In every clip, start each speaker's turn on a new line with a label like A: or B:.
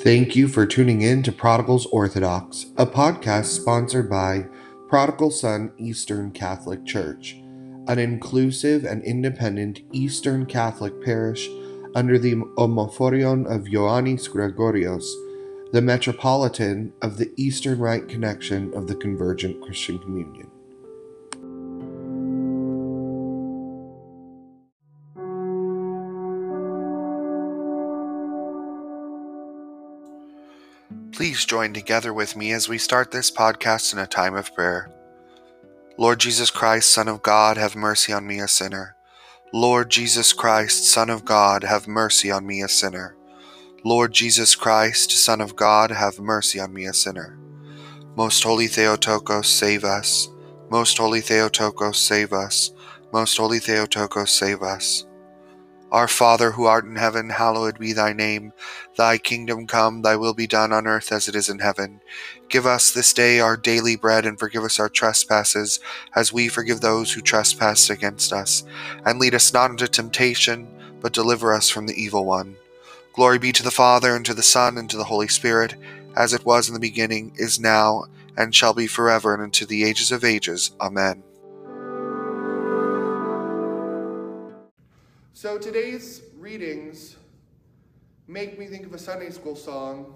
A: Thank you for tuning in to Prodigals Orthodox, a podcast sponsored by Prodigal Son Eastern Catholic Church, an inclusive and independent Eastern Catholic parish under the Omophorion of Ioannis Gregorios, the Metropolitan of the Eastern Rite Connection of the Convergent Christian Communion. Please join together with me as we start this podcast in a time of prayer. Lord Jesus Christ, Son of God, have mercy on me, a sinner. Lord Jesus Christ, Son of God, have mercy on me, a sinner. Lord Jesus Christ, Son of God, have mercy on me, a sinner. Most Holy Theotokos, save us. Most Holy Theotokos, save us. Most Holy Theotokos, save us. Our Father who art in heaven, hallowed be thy name. Thy kingdom come, thy will be done on earth as it is in heaven. Give us this day our daily bread, and forgive us our trespasses, as we forgive those who trespass against us. And lead us not into temptation, but deliver us from the evil one. Glory be to the Father, and to the Son, and to the Holy Spirit, as it was in the beginning, is now, and shall be forever, and unto the ages of ages. Amen. So today's readings make me think of a Sunday school song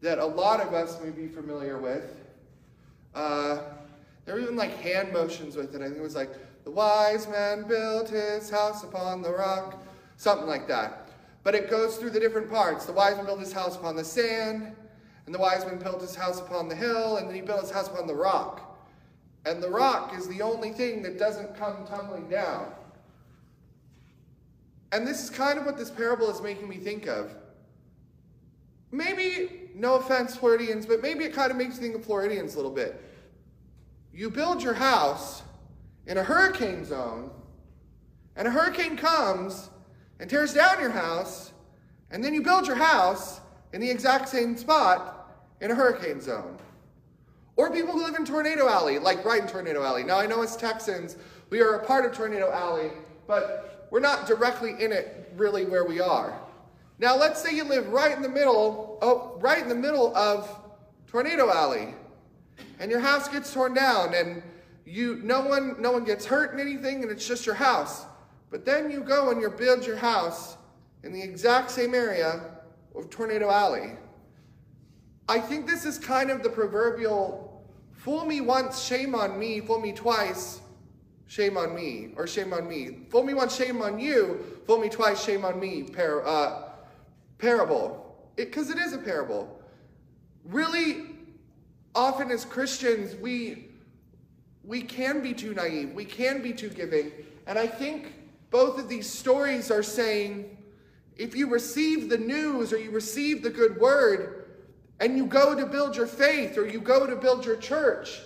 A: that a lot of us may be familiar with. Uh, there were even like hand motions with it. I think it was like, the wise man built his house upon the rock, something like that. But it goes through the different parts. The wise man built his house upon the sand, and the wise man built his house upon the hill, and then he built his house upon the rock. And the rock is the only thing that doesn't come tumbling down. And this is kind of what this parable is making me think of. Maybe, no offense, Floridians, but maybe it kind of makes you think of Floridians a little bit. You build your house in a hurricane zone, and a hurricane comes and tears down your house, and then you build your house in the exact same spot in a hurricane zone. Or people who live in Tornado Alley, like right in Tornado Alley. Now, I know as Texans, we are a part of Tornado Alley, but we're not directly in it really where we are. Now, let's say you live right in the middle, oh, right in the middle of Tornado Alley, and your house gets torn down, and you no one no one gets hurt in anything, and it's just your house. But then you go and you build your house in the exact same area of Tornado Alley. I think this is kind of the proverbial fool me once, shame on me, fool me twice, shame on me, or shame on me. Fool me once, shame on you. Fool me twice, shame on me. Par- uh, parable. Because it, it is a parable. Really, often as Christians, we, we can be too naive. We can be too giving. And I think both of these stories are saying if you receive the news or you receive the good word and you go to build your faith or you go to build your church,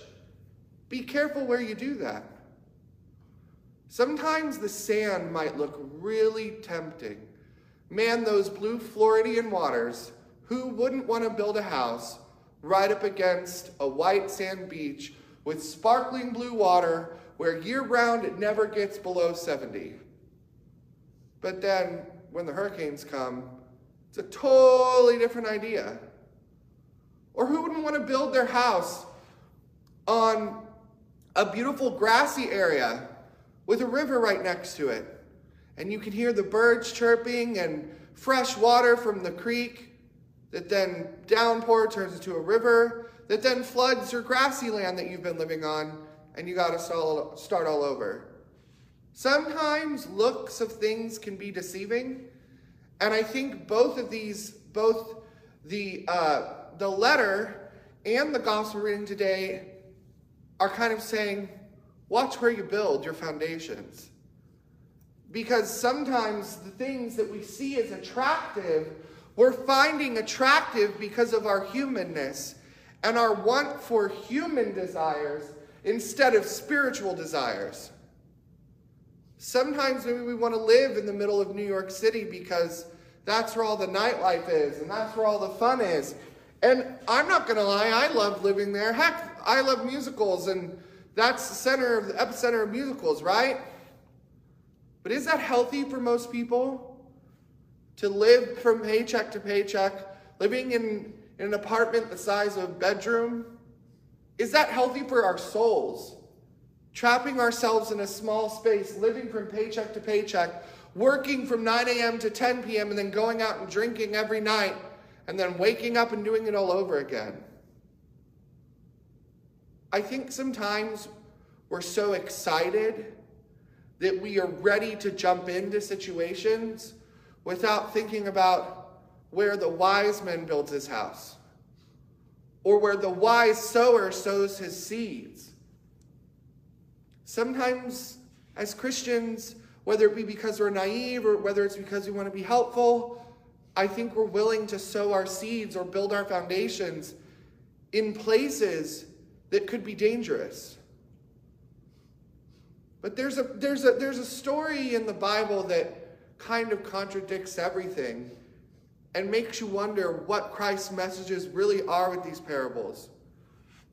A: be careful where you do that. Sometimes the sand might look really tempting. Man, those blue Floridian waters, who wouldn't want to build a house right up against a white sand beach with sparkling blue water where year round it never gets below 70? But then when the hurricanes come, it's a totally different idea. Or who wouldn't want to build their house on a beautiful grassy area with a river right next to it. And you can hear the birds chirping and fresh water from the creek that then downpour turns into a river that then floods your grassy land that you've been living on and you got to start all over. Sometimes looks of things can be deceiving, and I think both of these, both the uh, the letter and the gospel reading today, are kind of saying Watch where you build your foundations. Because sometimes the things that we see as attractive, we're finding attractive because of our humanness and our want for human desires instead of spiritual desires. Sometimes maybe we want to live in the middle of New York City because that's where all the nightlife is and that's where all the fun is. And I'm not going to lie, I love living there. Heck, I love musicals and that's the center of the epicenter of musicals, right? But is that healthy for most people? To live from paycheck to paycheck living in, in an apartment the size of a bedroom, is that healthy for our souls? Trapping ourselves in a small space, living from paycheck to paycheck, working from 9 a.m. to 10 p.m., and then going out and drinking every night, and then waking up and doing it all over again. I think sometimes we're so excited that we are ready to jump into situations without thinking about where the wise man builds his house or where the wise sower sows his seeds. Sometimes, as Christians, whether it be because we're naive or whether it's because we want to be helpful, I think we're willing to sow our seeds or build our foundations in places that could be dangerous. But there's a, there's, a, there's a story in the Bible that kind of contradicts everything and makes you wonder what Christ's messages really are with these parables.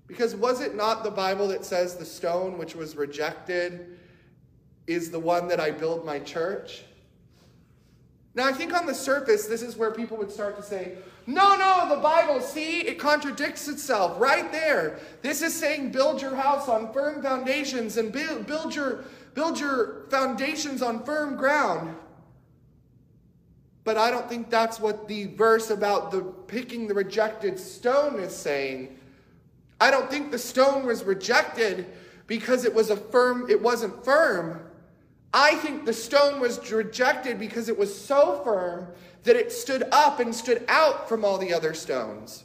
A: Because was it not the Bible that says the stone which was rejected is the one that I build my church? Now, I think on the surface, this is where people would start to say, no, no, the Bible, see, it contradicts itself right there. This is saying build your house on firm foundations and build, build, your, build your foundations on firm ground. But I don't think that's what the verse about the picking the rejected stone is saying. I don't think the stone was rejected because it was a firm, it wasn't firm. I think the stone was rejected because it was so firm that it stood up and stood out from all the other stones.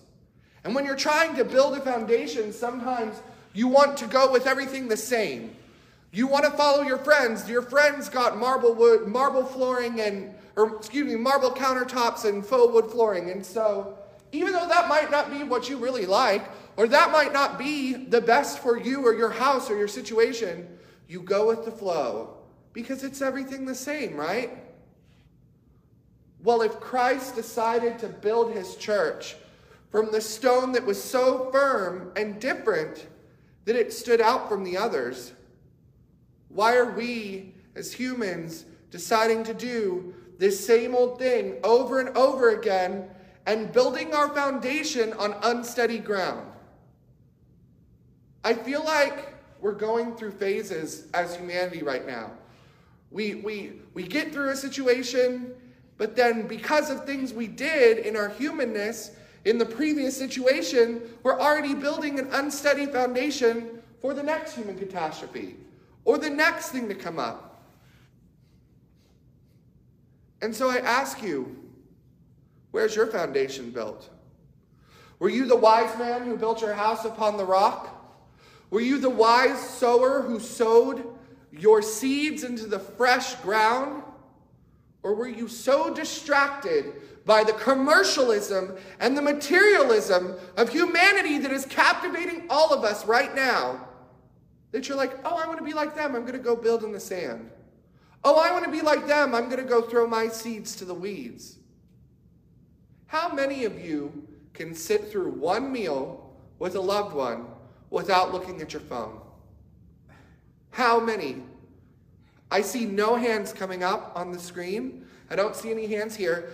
A: And when you're trying to build a foundation, sometimes you want to go with everything the same. You want to follow your friends. Your friends got marble wood, marble flooring and or excuse me, marble countertops and faux wood flooring. And so, even though that might not be what you really like, or that might not be the best for you or your house or your situation, you go with the flow because it's everything the same, right? Well, if Christ decided to build his church from the stone that was so firm and different that it stood out from the others, why are we as humans deciding to do this same old thing over and over again and building our foundation on unsteady ground? I feel like we're going through phases as humanity right now. We, we, we get through a situation, but then because of things we did in our humanness in the previous situation, we're already building an unsteady foundation for the next human catastrophe or the next thing to come up. And so I ask you, where's your foundation built? Were you the wise man who built your house upon the rock? Were you the wise sower who sowed your seeds into the fresh ground? Or were you so distracted by the commercialism and the materialism of humanity that is captivating all of us right now that you're like, oh, I want to be like them. I'm going to go build in the sand. Oh, I want to be like them. I'm going to go throw my seeds to the weeds. How many of you can sit through one meal with a loved one without looking at your phone? How many? I see no hands coming up on the screen. I don't see any hands here.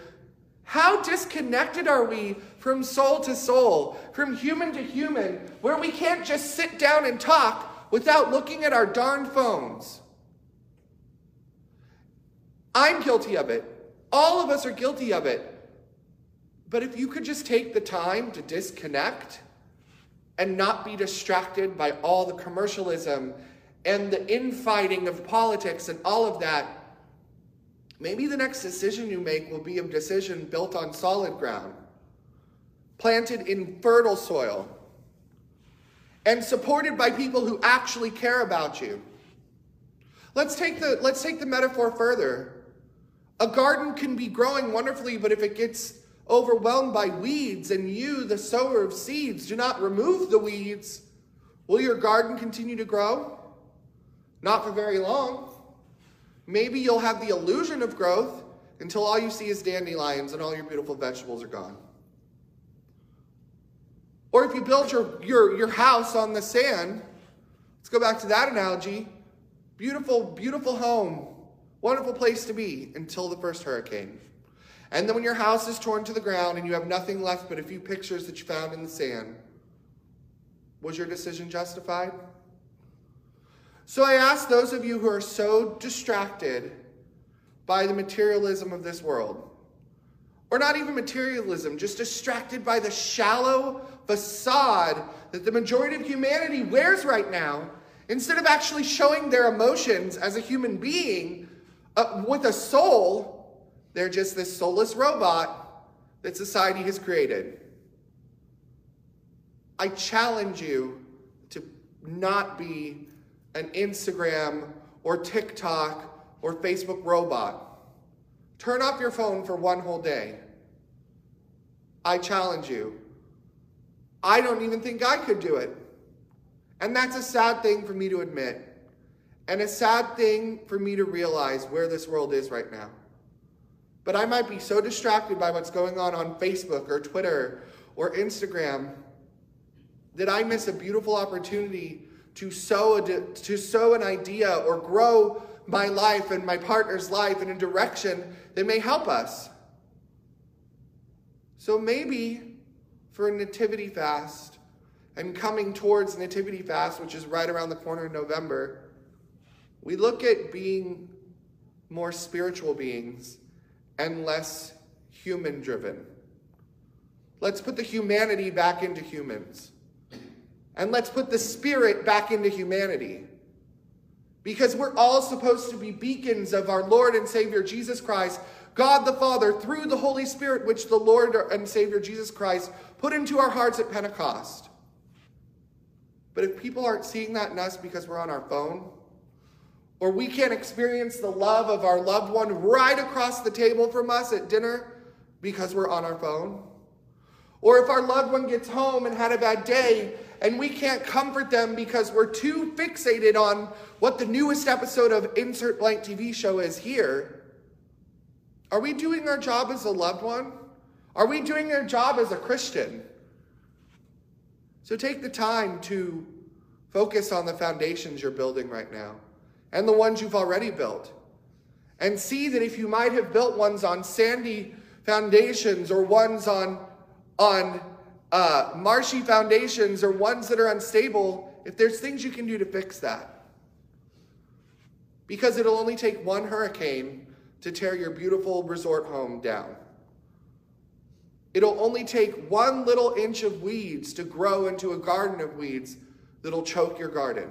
A: How disconnected are we from soul to soul, from human to human, where we can't just sit down and talk without looking at our darn phones? I'm guilty of it. All of us are guilty of it. But if you could just take the time to disconnect and not be distracted by all the commercialism and the infighting of politics and all of that, maybe the next decision you make will be a decision built on solid ground, planted in fertile soil, and supported by people who actually care about you. Let's take the, let's take the metaphor further. A garden can be growing wonderfully, but if it gets overwhelmed by weeds and you, the sower of seeds, do not remove the weeds, will your garden continue to grow? Not for very long. Maybe you'll have the illusion of growth until all you see is dandelions and all your beautiful vegetables are gone. Or if you build your, your, your house on the sand, let's go back to that analogy. Beautiful, beautiful home, wonderful place to be until the first hurricane. And then when your house is torn to the ground and you have nothing left but a few pictures that you found in the sand, was your decision justified? So I ask those of you who are so distracted by the materialism of this world, or not even materialism, just distracted by the shallow facade that the majority of humanity wears right now, instead of actually showing their emotions as a human being uh, with a soul, they're just this soulless robot that society has created. I challenge you to not be an Instagram or TikTok or Facebook robot. Turn off your phone for one whole day. I challenge you. I don't even think I could do it. And that's a sad thing for me to admit. And a sad thing for me to realize where this world is right now. But I might be so distracted by what's going on on Facebook or Twitter or Instagram that I miss a beautiful opportunity to sow, a, to sow an idea or grow my life and my partner's life in a direction that may help us. So maybe for a nativity fast and coming towards nativity fast, which is right around the corner in November, we look at being more spiritual beings and less human driven. Let's put the humanity back into humans. And let's put the spirit back into humanity. Because we're all supposed to be beacons of our Lord and Savior Jesus Christ, God the Father, through the Holy Spirit, which the Lord and Savior Jesus Christ put into our hearts at Pentecost. But if people aren't seeing that in us because we're on our phone, or we can't experience the love of our loved one right across the table from us at dinner because we're on our phone, or if our loved one gets home and had a bad day and we can't comfort them because we're too fixated on what the newest episode of Insert Blank TV show is here, are we doing our job as a loved one? Are we doing our job as a Christian? So take the time to focus on the foundations you're building right now and the ones you've already built. And see that if you might have built ones on sandy foundations or ones on, on uh, marshy foundations or ones that are unstable, if there's things you can do to fix that. Because it'll only take one hurricane to tear your beautiful resort home down. It'll only take one little inch of weeds to grow into a garden of weeds that'll choke your garden.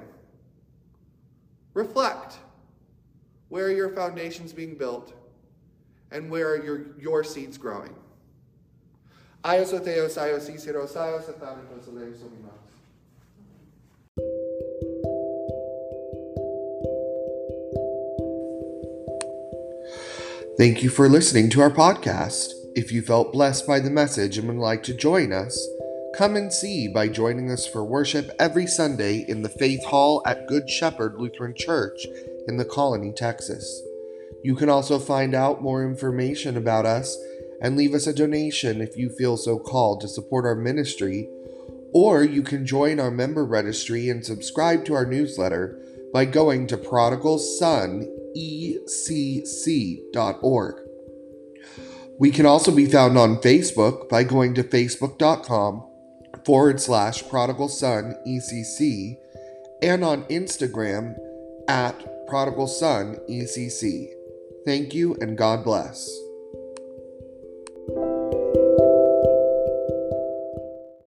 A: Reflect. Where are your foundations being built? And where are your, your seeds growing? Thank you for listening to our podcast. If you felt blessed by the message and would like to join us, come and see by joining us for worship every Sunday in the Faith Hall at Good Shepherd Lutheran Church in the Colony, Texas. You can also find out more information about us and leave us a donation if you feel so called to support our ministry, or you can join our member registry and subscribe to our newsletter by going to prodigalsonecc.org. We can also be found on Facebook by going to facebook.com forward slash prodigal son ECC and on Instagram at prodigal son ECC. Thank you and God bless.